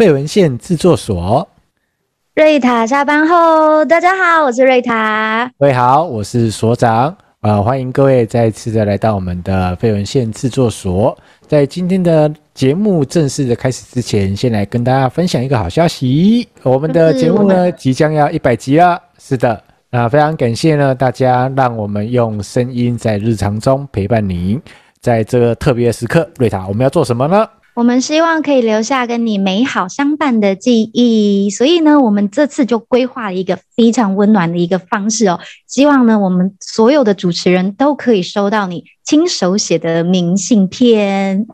废文献制作所。瑞塔下班后，大家好，我是瑞塔。各位好，我是所长。啊、呃，欢迎各位再次的来到我们的费文献制作所。在今天的节目正式的开始之前，先来跟大家分享一个好消息，我们的节目呢即将要一百集了。是的，那非常感谢呢大家，让我们用声音在日常中陪伴您。在这个特别的时刻，瑞塔，我们要做什么呢？我们希望可以留下跟你美好相伴的记忆，所以呢，我们这次就规划了一个非常温暖的一个方式哦。希望呢，我们所有的主持人都可以收到你亲手写的明信片。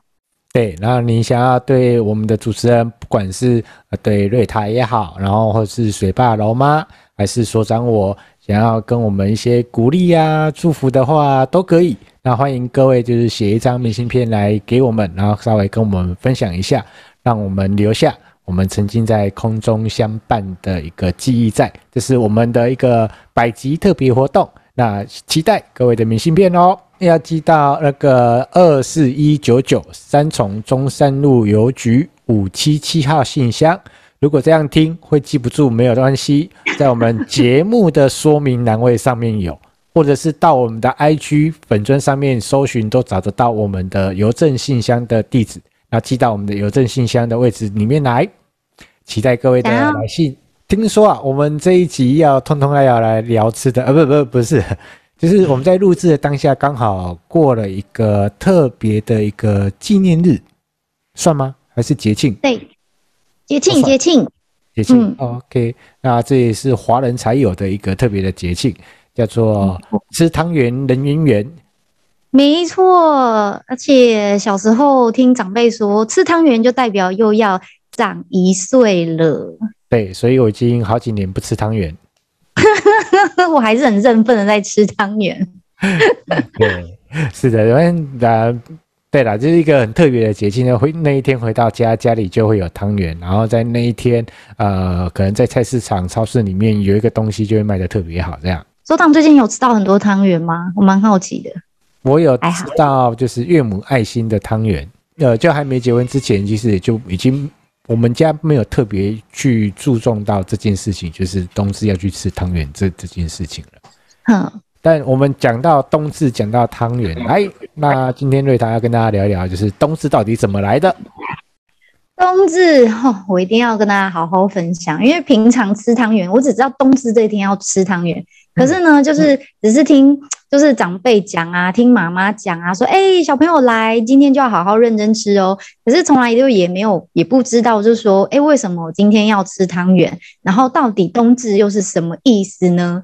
对，然后你想要对我们的主持人，不管是对瑞塔也好，然后或是水爸老妈，还是所长我，想要跟我们一些鼓励呀、啊、祝福的话，都可以。那欢迎各位，就是写一张明信片来给我们，然后稍微跟我们分享一下，让我们留下我们曾经在空中相伴的一个记忆在。这是我们的一个百集特别活动，那期待各位的明信片哦，要寄到那个二四一九九三重中山路邮局五七七号信箱。如果这样听会记不住，没有关系，在我们节目的说明栏位上面有。或者是到我们的 IG 粉专上面搜寻，都找得到我们的邮政信箱的地址，那寄到我们的邮政信箱的位置里面来。期待各位的来信。听说啊，我们这一集要通通来要来聊吃的，呃，不不不是，就是我们在录制的当下刚好过了一个特别的一个纪念日，算吗？还是节庆？对，节庆节庆节庆。OK，那这也是华人才有的一个特别的节庆。叫做吃汤圆人圆圆，没错。而且小时候听长辈说，吃汤圆就代表又要长一岁了。对，所以我已经好几年不吃汤圆。我还是很认份的在吃汤圆。对，是的，因为啊，对了，这是一个很特别的节庆呢。回那一天回到家，家里就会有汤圆，然后在那一天，呃，可能在菜市场、超市里面有一个东西就会卖的特别好，这样。所长最近有吃到很多汤圆吗？我蛮好奇的。我有吃到，就是岳母爱心的汤圆。呃，就还没结婚之前，其实也就已经我们家没有特别去注重到这件事情，就是冬至要去吃汤圆这这件事情了。嗯。但我们讲到冬至，讲到汤圆，哎，那今天瑞塔要跟大家聊一聊，就是冬至到底怎么来的？冬至哦，我一定要跟大家好好分享，因为平常吃汤圆，我只知道冬至这一天要吃汤圆。可是呢，就是只是听，就是长辈讲啊，听妈妈讲啊，说，哎、欸，小朋友来，今天就要好好认真吃哦。可是从来就也没有，也不知道，就是说，哎、欸，为什么我今天要吃汤圆？然后到底冬至又是什么意思呢？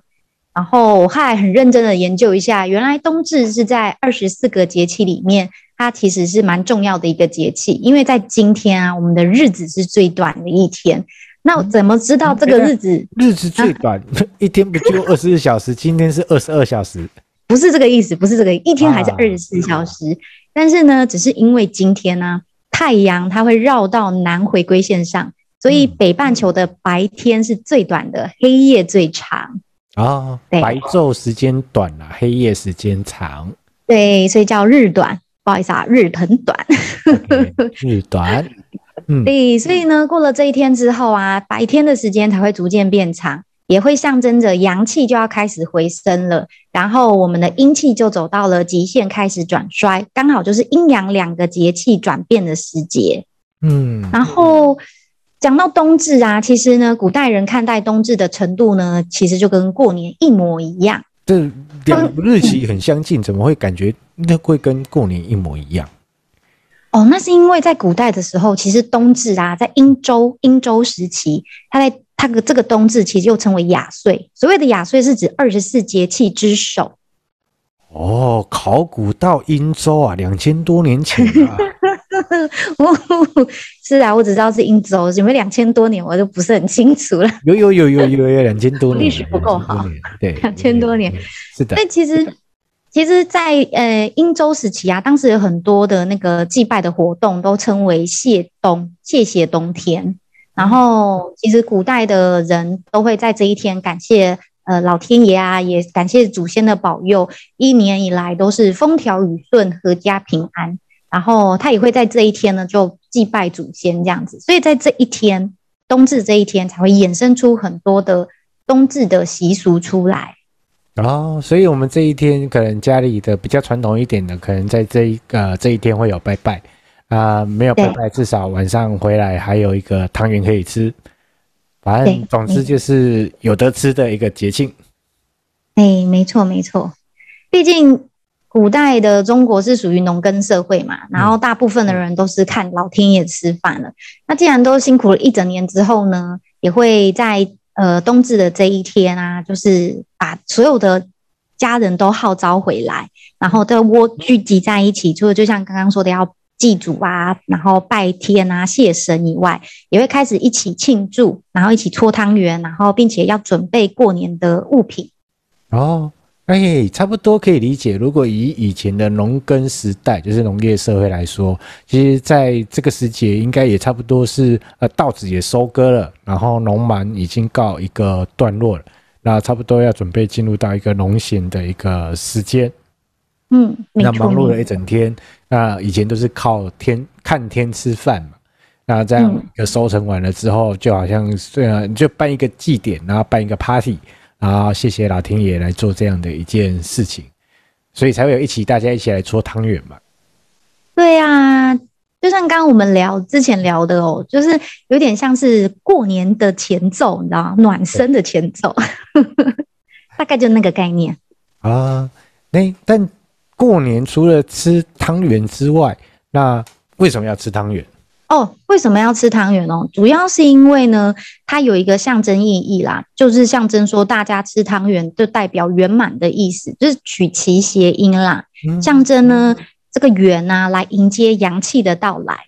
然后我还很认真的研究一下，原来冬至是在二十四个节气里面，它其实是蛮重要的一个节气，因为在今天啊，我们的日子是最短的一天。那我怎么知道这个日子？嗯、日子最短，啊、一天不就二十四小时？今天是二十二小时，不是这个意思，不是这个，一天还是二十四小时。啊、但是呢，只是因为今天呢、啊，太阳它会绕到南回归线上，所以北半球的白天是最短的，黑夜最长啊。对，白昼时间短了，黑夜时间长。对，所以叫日短。不好意思啊，日很短。Okay, 日短。嗯，对，所以呢，过了这一天之后啊，白天的时间才会逐渐变长，也会象征着阳气就要开始回升了，然后我们的阴气就走到了极限，开始转衰，刚好就是阴阳两个节气转变的时节。嗯，然后讲到冬至啊，其实呢，古代人看待冬至的程度呢，其实就跟过年一模一样。这两日期很相近，怎么会感觉那会跟过年一模一样？哦，那是因为在古代的时候，其实冬至啊，在殷周殷周时期，它在它的这个冬至其实又称为雅岁。所谓的雅岁是指二十四节气之首。哦，考古到殷周啊，两千多年前啊。是啊，我只知道是殷周，有没有两千多年，我就不是很清楚了。有有有有有有两千多年，历史不够好。对，两千多年，是的。但其实。其实在，呃殷周时期啊，当时有很多的那个祭拜的活动，都称为谢冬，谢谢冬天。然后，其实古代的人都会在这一天感谢呃老天爷啊，也感谢祖先的保佑，一年以来都是风调雨顺，阖家平安。然后他也会在这一天呢就祭拜祖先这样子，所以在这一天冬至这一天才会衍生出很多的冬至的习俗出来。哦，所以我们这一天可能家里的比较传统一点的，可能在这一个、呃、这一天会有拜拜啊、呃，没有拜拜，至少晚上回来还有一个汤圆可以吃。反正总之就是有得吃的一个节庆。哎，没错没错，毕竟古代的中国是属于农耕社会嘛，然后大部分的人都是看老天爷吃饭了。那既然都辛苦了一整年之后呢，也会在。呃，冬至的这一天啊，就是把所有的家人都号召回来，然后在窝聚集在一起。除了就像刚刚说的要祭祖啊，然后拜天啊、谢神以外，也会开始一起庆祝，然后一起搓汤圆，然后并且要准备过年的物品。哦。哎，差不多可以理解。如果以以前的农耕时代，就是农业社会来说，其实在这个时节，应该也差不多是呃稻子也收割了，然后农忙已经告一个段落了，那差不多要准备进入到一个农闲的一个时间。嗯，那忙碌了一整天，那以前都是靠天看天吃饭嘛。那这样一个收成完了之后，就好像虽然就办一个祭典，然后办一个 party。啊，谢谢老天爷来做这样的一件事情，所以才会有一起大家一起来搓汤圆嘛。对啊，就像刚刚我们聊之前聊的哦，就是有点像是过年的前奏，你知道吗？暖身的前奏，大概就那个概念啊。那但过年除了吃汤圆之外，那为什么要吃汤圆？哦，为什么要吃汤圆哦？主要是因为呢，它有一个象征意义啦，就是象征说大家吃汤圆就代表圆满的意思，就是取其谐音啦，嗯、象征呢这个圆啊来迎接阳气的到来，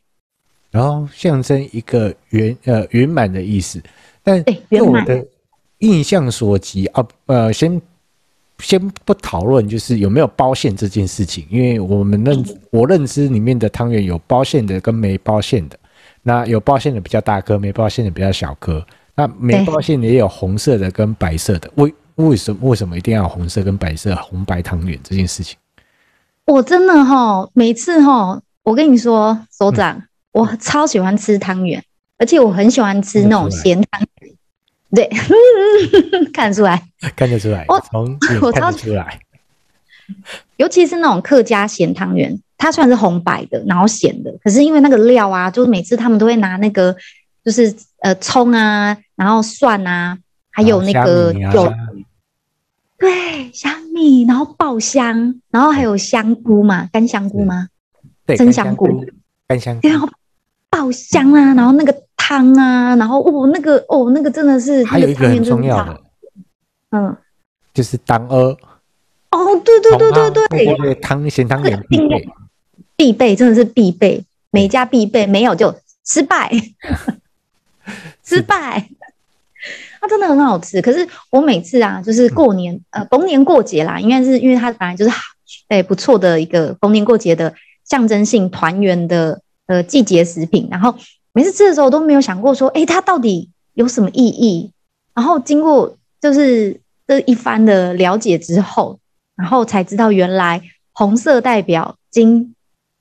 然后象征一个圆呃圆满的意思。但对我的印象所及啊，呃，先先不讨论就是有没有包馅这件事情，因为我们认、嗯、我认知里面的汤圆有包馅的跟没包馅的。那有包馅的比较大颗，没包馅的比较小颗。那没包馅的也有红色的跟白色的。为为什么为什么一定要红色跟白色红白汤圆这件事情？我真的哈，每次哈，我跟你说，所长，嗯、我超喜欢吃汤圆，而且我很喜欢吃那种咸汤圆。对，看得出来，看得出来，我从 我超出来，尤其是那种客家咸汤圆。它虽然是红白的，然后咸的，可是因为那个料啊，就是每次他们都会拿那个，就是呃葱啊，然后蒜啊，还有那个有、啊、对香米，然后爆香，然后还有香菇嘛，干香菇吗？对，真香菇，干香菇，然后爆香啊，然后那个汤啊，然后哦那个哦那个真的是还有一个很重要的，嗯，就是当阿。哦，对对对对对，对，汤咸汤圆必备。必备真的是必备，每家必备，没有就失败，失败。它真的很好吃，可是我每次啊，就是过年，呃，逢年过节啦，应该是因为它本来就是好，哎，不错的一个逢年过节的象征性团圆的呃季节食品。然后每次吃的时候，我都没有想过说，哎，它到底有什么意义？然后经过就是这一番的了解之后，然后才知道原来红色代表金。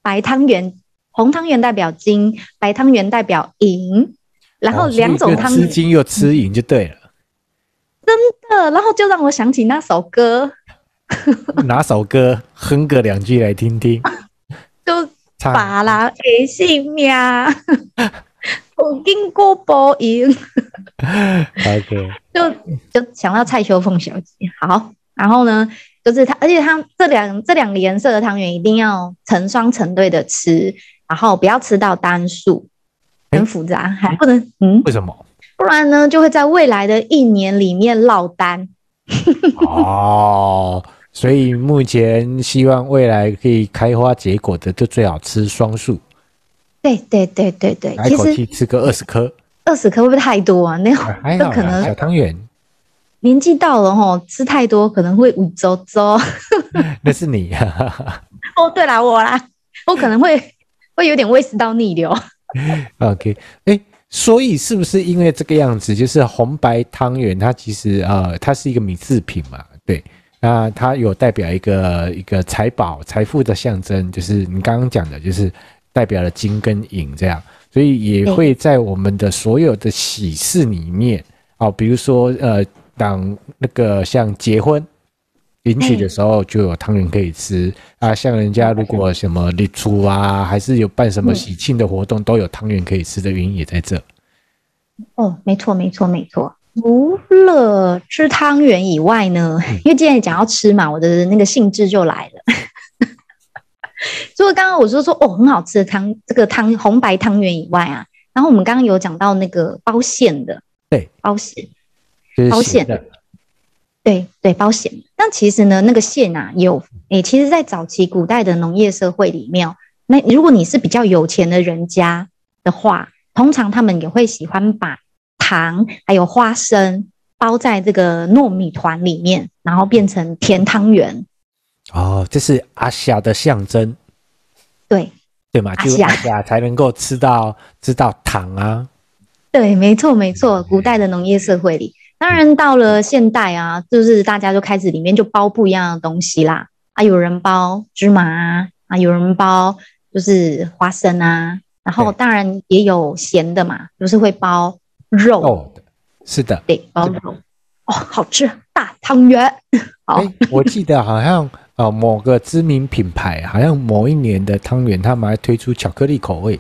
白汤圆，红汤圆代表金，白汤圆代表银，然后两种汤吃金又吃银就对了，真的。然后就让我想起那首歌，哪首歌？哼个两句来听听。就把郎的性命，我经过报应。OK，就就想到蔡秋凤小姐。好，然后呢？就是它，而且它这两这两个颜色的汤圆一定要成双成对的吃，然后不要吃到单数，很复杂，欸、还不能嗯？为什么？不然呢，就会在未来的一年里面落单。哦，所以目前希望未来可以开花结果的，就最好吃双数。对对对对对，来一口气吃个二十颗，二十颗会不会太多啊？那那可能小汤圆。年纪到了吼，吃太多可能会五周周。那是你呀、啊。哦，对啦，我啦，我可能会会有点胃食道逆流。OK，哎、欸，所以是不是因为这个样子，就是红白汤圆它其实呃它是一个米制品嘛？对，那它有代表一个一个财宝、财富的象征，就是你刚刚讲的，就是代表了金跟银这样，所以也会在我们的所有的喜事里面，哦，比如说呃，当那个像结婚迎娶的时候，就有汤圆可以吃啊，像人家如果什么立出啊，还是有办什么喜庆的活动，都有汤圆可以吃的原因也在这。哦，没错，没错，没错。除了吃汤圆以外呢，因为今天讲要吃嘛，我的那个兴致就来了。除了刚刚我说说哦，很好吃的汤，这个汤红白汤圆以外啊，然后我们刚刚有讲到那个包馅的，对，包馅，包馅的，对对，包馅。但其实呢，那个馅啊，有诶、欸，其实，在早期古代的农业社会里面，那如果你是比较有钱的人家的话，通常他们也会喜欢把糖还有花生包在这个糯米团里面，然后变成甜汤圆。哦，这是阿霞的象征。对对嘛，就阿霞才能够吃到吃到糖啊。对，没错没错。古代的农业社会里，当然到了现代啊，就是大家就开始里面就包不一样的东西啦。啊，有人包芝麻啊，啊，有人包就是花生啊，然后当然也有咸的嘛，就是会包。肉的，是的，对，包肉哦，好吃，大汤圆。好，欸、我记得好像呃某个知名品牌，好像某一年的汤圆，他们还推出巧克力口味。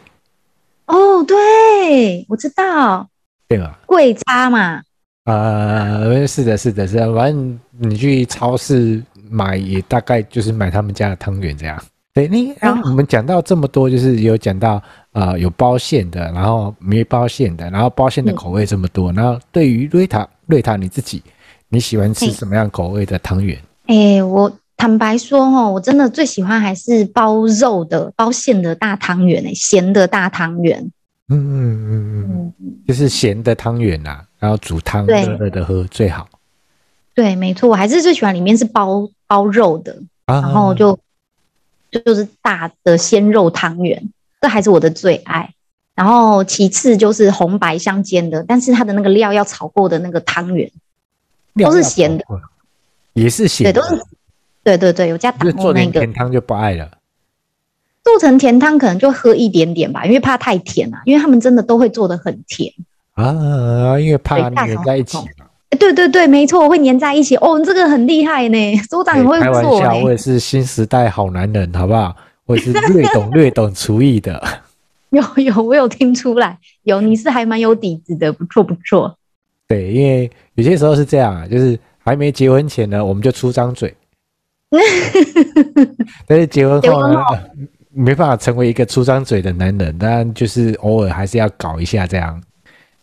哦，对，我知道，对吧？贵差嘛。呃，是的，是的，是的，反正你去超市买，也大概就是买他们家的汤圆这样。对，你刚我们讲到这么多，就是有讲到呃有包馅的，然后没包馅的，然后包馅的口味这么多。嗯、然后对于瑞塔瑞塔你自己，你喜欢吃什么样口味的汤圆？哎、欸，我坦白说哦，我真的最喜欢还是包肉的包馅的大汤圆哎，咸的大汤圆。嗯嗯嗯嗯，就是咸的汤圆呐，然后煮汤热热的喝最好。对，没错，我还是最喜欢里面是包包肉的，啊、然后就。就是大的鲜肉汤圆，这还是我的最爱。然后其次就是红白相间的，但是它的那个料要炒过的那个汤圆，都是咸的，也是咸的，对，都是对对对，有加糖、那个。甜汤就不爱了。做成甜汤可能就喝一点点吧，因为怕太甜了，因为他们真的都会做的很甜啊，因为怕黏在一起。对对对，没错，我会粘在一起。哦，这个很厉害呢，所长很会做。开玩笑，我也是新时代好男人，好不好？我也是略懂略懂厨艺的。有有，我有听出来，有你是还蛮有底子的，不错不错。对，因为有些时候是这样啊，就是还没结婚前呢，我们就出张嘴。但是结婚后呢，没办法成为一个出张嘴的男人，当然就是偶尔还是要搞一下这样。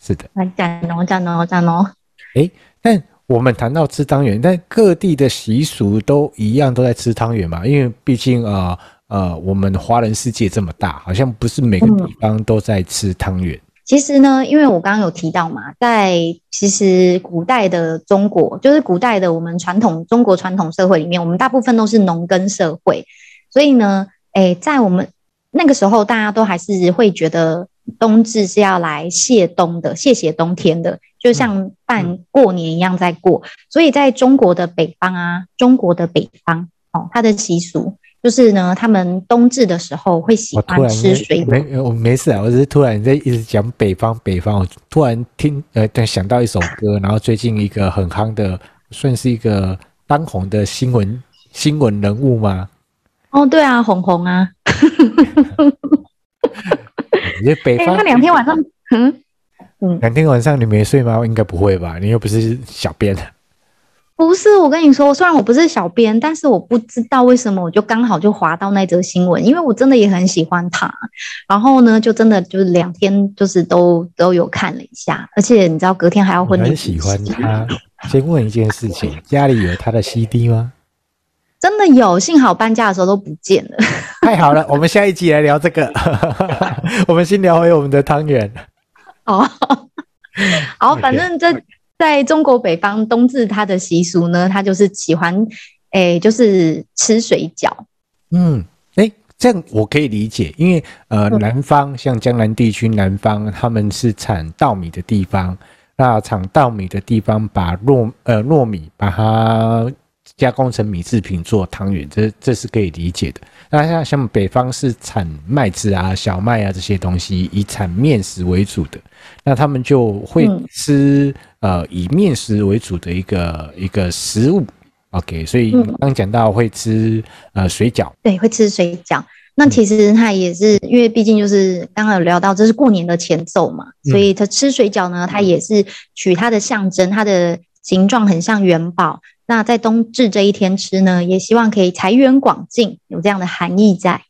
是的。来讲喏，讲喏，讲喏。哎，但我们谈到吃汤圆，但各地的习俗都一样，都在吃汤圆嘛。因为毕竟啊呃，呃，我们华人世界这么大，好像不是每个地方都在吃汤圆。嗯。其实呢，因为我刚刚有提到嘛，在其实古代的中国，就是古代的我们传统中国传统社会里面，我们大部分都是农耕社会，所以呢，哎，在我们那个时候，大家都还是会觉得。冬至是要来谢冬的，谢谢冬天的，就像办过年一样在过。所以在中国的北方啊，中国的北方哦，它的习俗就是呢，他们冬至的时候会喜欢吃水果。没，我没事啊，我只是突然在一直讲北方，北方，我突然听呃，想到一首 歌，然后最近一个很夯的，算是一个当红的新闻新闻人物吗？哦，对啊，红红啊。你北方，那两、欸、天晚上，嗯嗯，两天晚上你没睡吗？应该不会吧？你又不是小编。不是，我跟你说，虽然我不是小编，但是我不知道为什么我就刚好就划到那则新闻，因为我真的也很喜欢他。然后呢，就真的就是两天就是都都有看了一下，而且你知道隔天还要婚礼。很喜欢他。先问一件事情，家里有他的 CD 吗？真的有，幸好搬家的时候都不见了。太好了，我们下一集来聊这个。我们先聊回我们的汤圆。哦，好，反正在在中国北方冬至，它的习俗呢，它就是喜欢，哎，就是吃水饺。嗯，哎，这样我可以理解，因为呃，南方像江南地区，南方他们是产稻米的地方，那产稻米的地方把糯呃糯米把它。加工成米制品做汤圆，这这是可以理解的。那像像北方是产麦子啊、小麦啊这些东西，以产面食为主的，那他们就会吃、嗯、呃以面食为主的一个一个食物。OK，所以刚讲到会吃呃水饺，对，会吃水饺。那其实它也是因为毕竟就是刚刚有聊到，这是过年的前奏嘛，所以它吃水饺呢，它也是取它的象征，它的形状很像元宝。那在冬至这一天吃呢，也希望可以财源广进，有这样的含义在。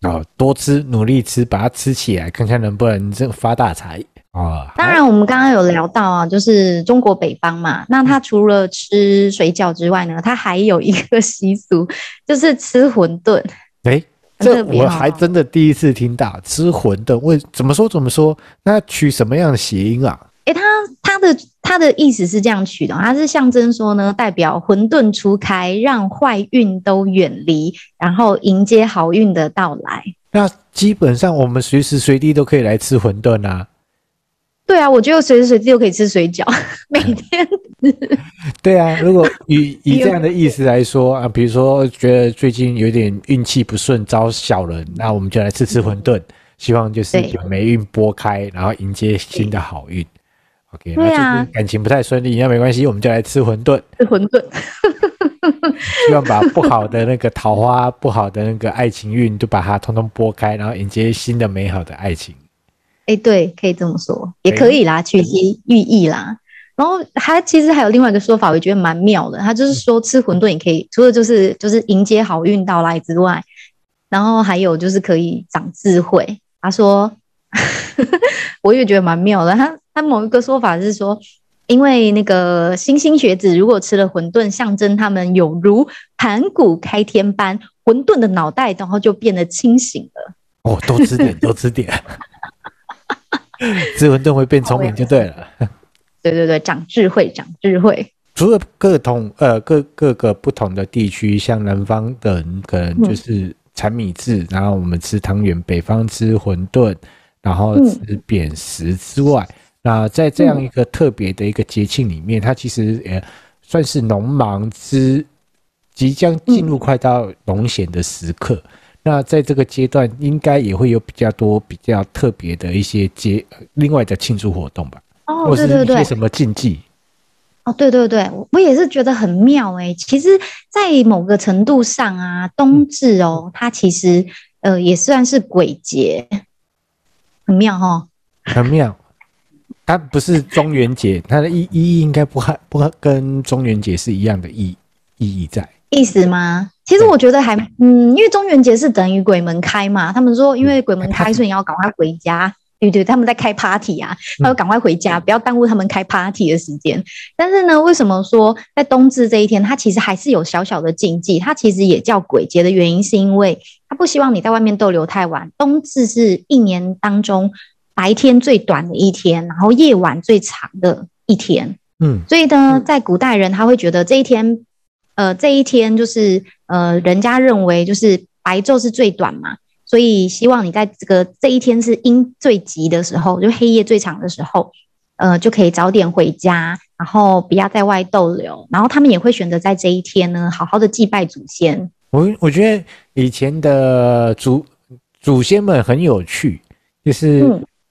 哦，多吃，努力吃，把它吃起来，看看能不能这发大财啊！哦、当然，我们刚刚有聊到啊，就是中国北方嘛，那它除了吃水饺之外呢，它还有一个 习俗，就是吃馄饨。诶这我还真的第一次听到吃馄饨，为怎么说怎么说？那取什么样的谐音啊？诶，他他的他的意思是这样取的，它是象征说呢，代表混沌初开，让坏运都远离，然后迎接好运的到来。那基本上我们随时随地都可以来吃馄饨啊。对啊，我觉得随时随地都可以吃水饺，每天。对啊，如果以以 这样的意思来说啊，比如说觉得最近有点运气不顺，招小人，那我们就来吃吃馄饨，希望就是有霉运拨开，然后迎接新的好运。最近感情不太顺利，那没关系，我们就来吃馄饨。吃馄饨，希望把不好的那个桃花、不好的那个爱情运都把它通通拨开，然后迎接新的美好的爱情。哎，对，可以这么说，也可以啦，取其寓意啦。然后还其实还有另外一个说法，我觉得蛮妙的。他就是说吃馄饨也可以，除了就是就是迎接好运到来之外，然后还有就是可以长智慧。他说，我也觉得蛮妙的。他他某一个说法是说，因为那个莘莘学子如果吃了馄饨，象征他们有如盘古开天般，混沌的脑袋然后就变得清醒了。哦，多吃点，多吃点。吃馄饨会变聪明就对了，对对对，长智慧，长智慧。除了各同呃各各个不同的地区，像南方的人可能就是产米制，嗯、然后我们吃汤圆；北方吃馄饨，然后吃扁食之外，嗯、那在这样一个特别的一个节庆里面，它其实也算是农忙之即将进入快到农闲的时刻。嗯那在这个阶段，应该也会有比较多比较特别的一些节，另外的庆祝活动吧？哦，对对对，一些什么禁忌？哦，对对对，我也是觉得很妙哎。其实，在某个程度上啊，冬至哦，嗯、它其实呃也算是鬼节，很妙哈、哦。很妙，它不是中元节，它的意意义应该不和不跟中元节是一样的意意义在。意思吗？其实我觉得还，嗯，因为中元节是等于鬼门开嘛，他们说因为鬼门开，所以你要赶快回家。对对，他们在开 party 啊，他要赶快回家，不要耽误他们开 party 的时间。但是呢，为什么说在冬至这一天，它其实还是有小小的禁忌？它其实也叫鬼节的原因，是因为他不希望你在外面逗留太晚。冬至是一年当中白天最短的一天，然后夜晚最长的一天。嗯，所以呢，在古代人他会觉得这一天。呃，这一天就是呃，人家认为就是白昼是最短嘛，所以希望你在这个这一天是阴最急的时候，就黑夜最长的时候，呃，就可以早点回家，然后不要在外逗留。然后他们也会选择在这一天呢，好好的祭拜祖先。我我觉得以前的祖祖先们很有趣，就是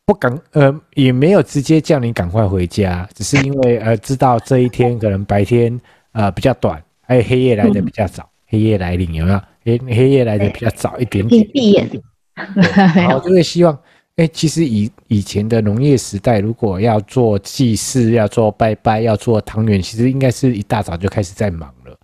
不赶呃，也没有直接叫你赶快回家，只是因为 呃，知道这一天可能白天呃比较短。还有黑夜来的比较早，嗯、黑夜来临有没有？黑黑夜来的比较早一点点。闭眼，然后就会希望，哎、欸，其实以以前的农业时代，如果要做祭祀、要做拜拜、要做汤圆，其实应该是一大早就开始在忙了。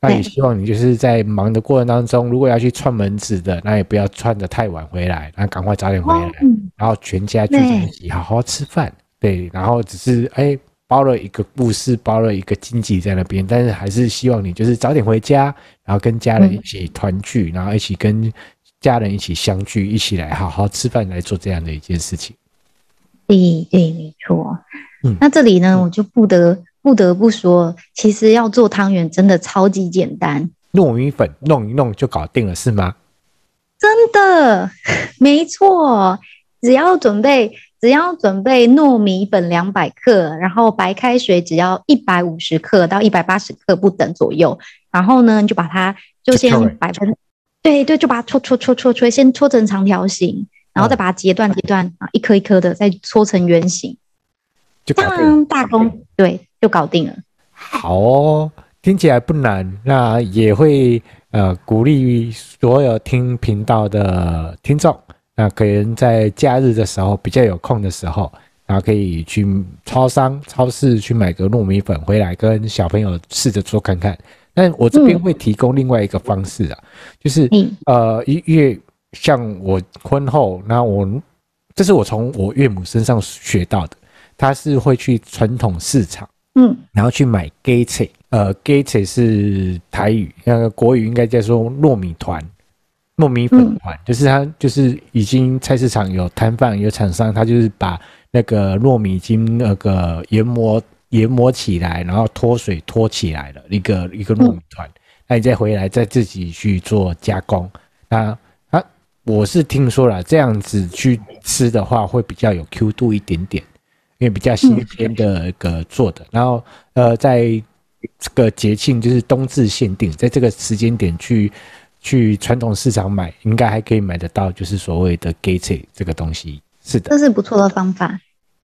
那也希望你就是在忙的过程当中，如果要去串门子的，那也不要串的太晚回来，那赶快早点回来，然后全家聚在一起好好吃饭。对，然后只是哎。欸包了一个故事，包了一个经济在那边，但是还是希望你就是早点回家，然后跟家人一起团聚，嗯、然后一起跟家人一起相聚，一起来好好吃饭，来做这样的一件事情。对对，没错。嗯，那这里呢，我就不得不得不说，其实要做汤圆真的超级简单，糯米粉弄一弄就搞定了，是吗？真的，没错，只要准备。只要准备糯米粉两百克，然后白开水只要一百五十克到一百八十克不等左右。然后呢，你就把它就先百分，对对，就把它搓搓搓搓搓，先搓成长条形，然后再把它截断截断啊，一颗一颗的再搓成圆形，就这样大功对，就搞定了。好哦，听起来不难，那也会呃鼓励所有听频道的听众，那可能在假日的时候比较有空的时候，然后可以去超商、超市去买个糯米粉回来，跟小朋友试着做看看。但我这边会提供另外一个方式啊，就是呃，因为像我婚后，那我这是我从我岳母身上学到的，他是会去传统市场。嗯，然后去买鸡翅，呃，鸡翅是台语，那个国语应该叫做糯米团、糯米粉团，嗯、就是他就是已经菜市场有摊贩有厂商，他就是把那个糯米经那个研磨研磨起来，然后脱水脱起来了一个一个糯米团，那、嗯、你再回来再自己去做加工。那啊，我是听说了这样子去吃的话，会比较有 Q 度一点点。因为比较新鲜的一个做的，嗯、然后呃，在这个节庆就是冬至限定，在这个时间点去去传统市场买，应该还可以买得到，就是所谓的 gate 这个东西。是的，这是不错的方法。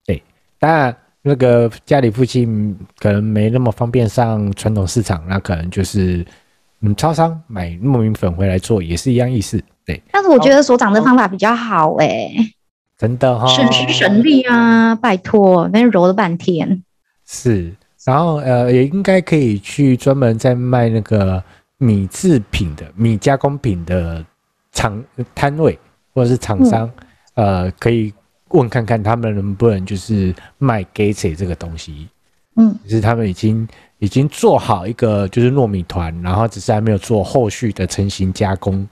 对，当然那个家里附近可能没那么方便上传统市场，那可能就是嗯，超商买糯米粉回来做也是一样意思。对，但是我觉得所长的方法比较好哎、欸。真的哈、哦，省时省力啊！拜托，那揉了半天。是，然后呃，也应该可以去专门在卖那个米制品的米加工品的厂摊位或者是厂商，嗯、呃，可以问看看他们能不能就是卖鸡翅这个东西。嗯，就是他们已经已经做好一个就是糯米团，然后只是还没有做后续的成型加工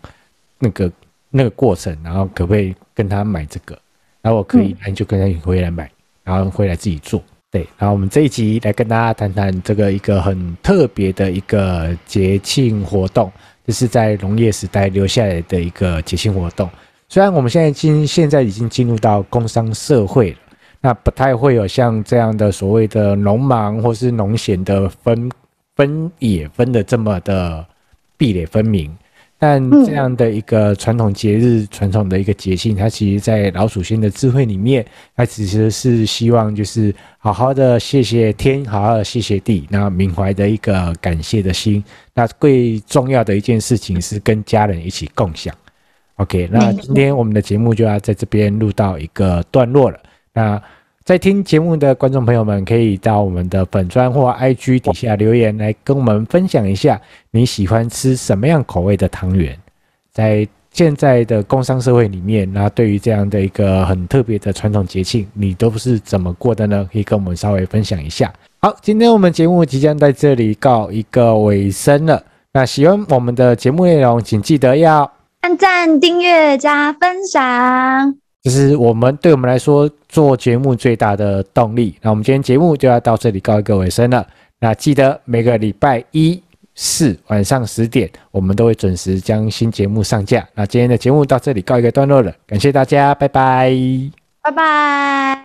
那个那个过程，然后可不可以跟他买这个？然后我可以，那你就跟他回来买，然后回来自己做。对，然后我们这一集来跟大家谈谈这个一个很特别的一个节庆活动，就是在农业时代留下来的一个节庆活动。虽然我们现在进现在已经进入到工商社会了，那不太会有像这样的所谓的农忙或是农闲的分分野分的这么的壁垒分明。但这样的一个传统节日、传统的一个节庆，它其实，在老祖先的智慧里面，它其实是希望就是好好的谢谢天，好好的谢谢地，那缅怀的一个感谢的心。那最重要的一件事情是跟家人一起共享。OK，那今天我们的节目就要在这边录到一个段落了。那在听节目的观众朋友们，可以到我们的粉专或 IG 底下留言，来跟我们分享一下你喜欢吃什么样口味的汤圆。在现在的工商社会里面，那对于这样的一个很特别的传统节庆，你都是怎么过的呢？可以跟我们稍微分享一下。好，今天我们节目即将在这里告一个尾声了。那喜欢我们的节目内容，请记得要按赞、订阅、加分享。这是我们对我们来说做节目最大的动力。那我们今天节目就要到这里告一个尾声了。那记得每个礼拜一、四晚上十点，我们都会准时将新节目上架。那今天的节目到这里告一个段落了，感谢大家，拜拜，拜拜。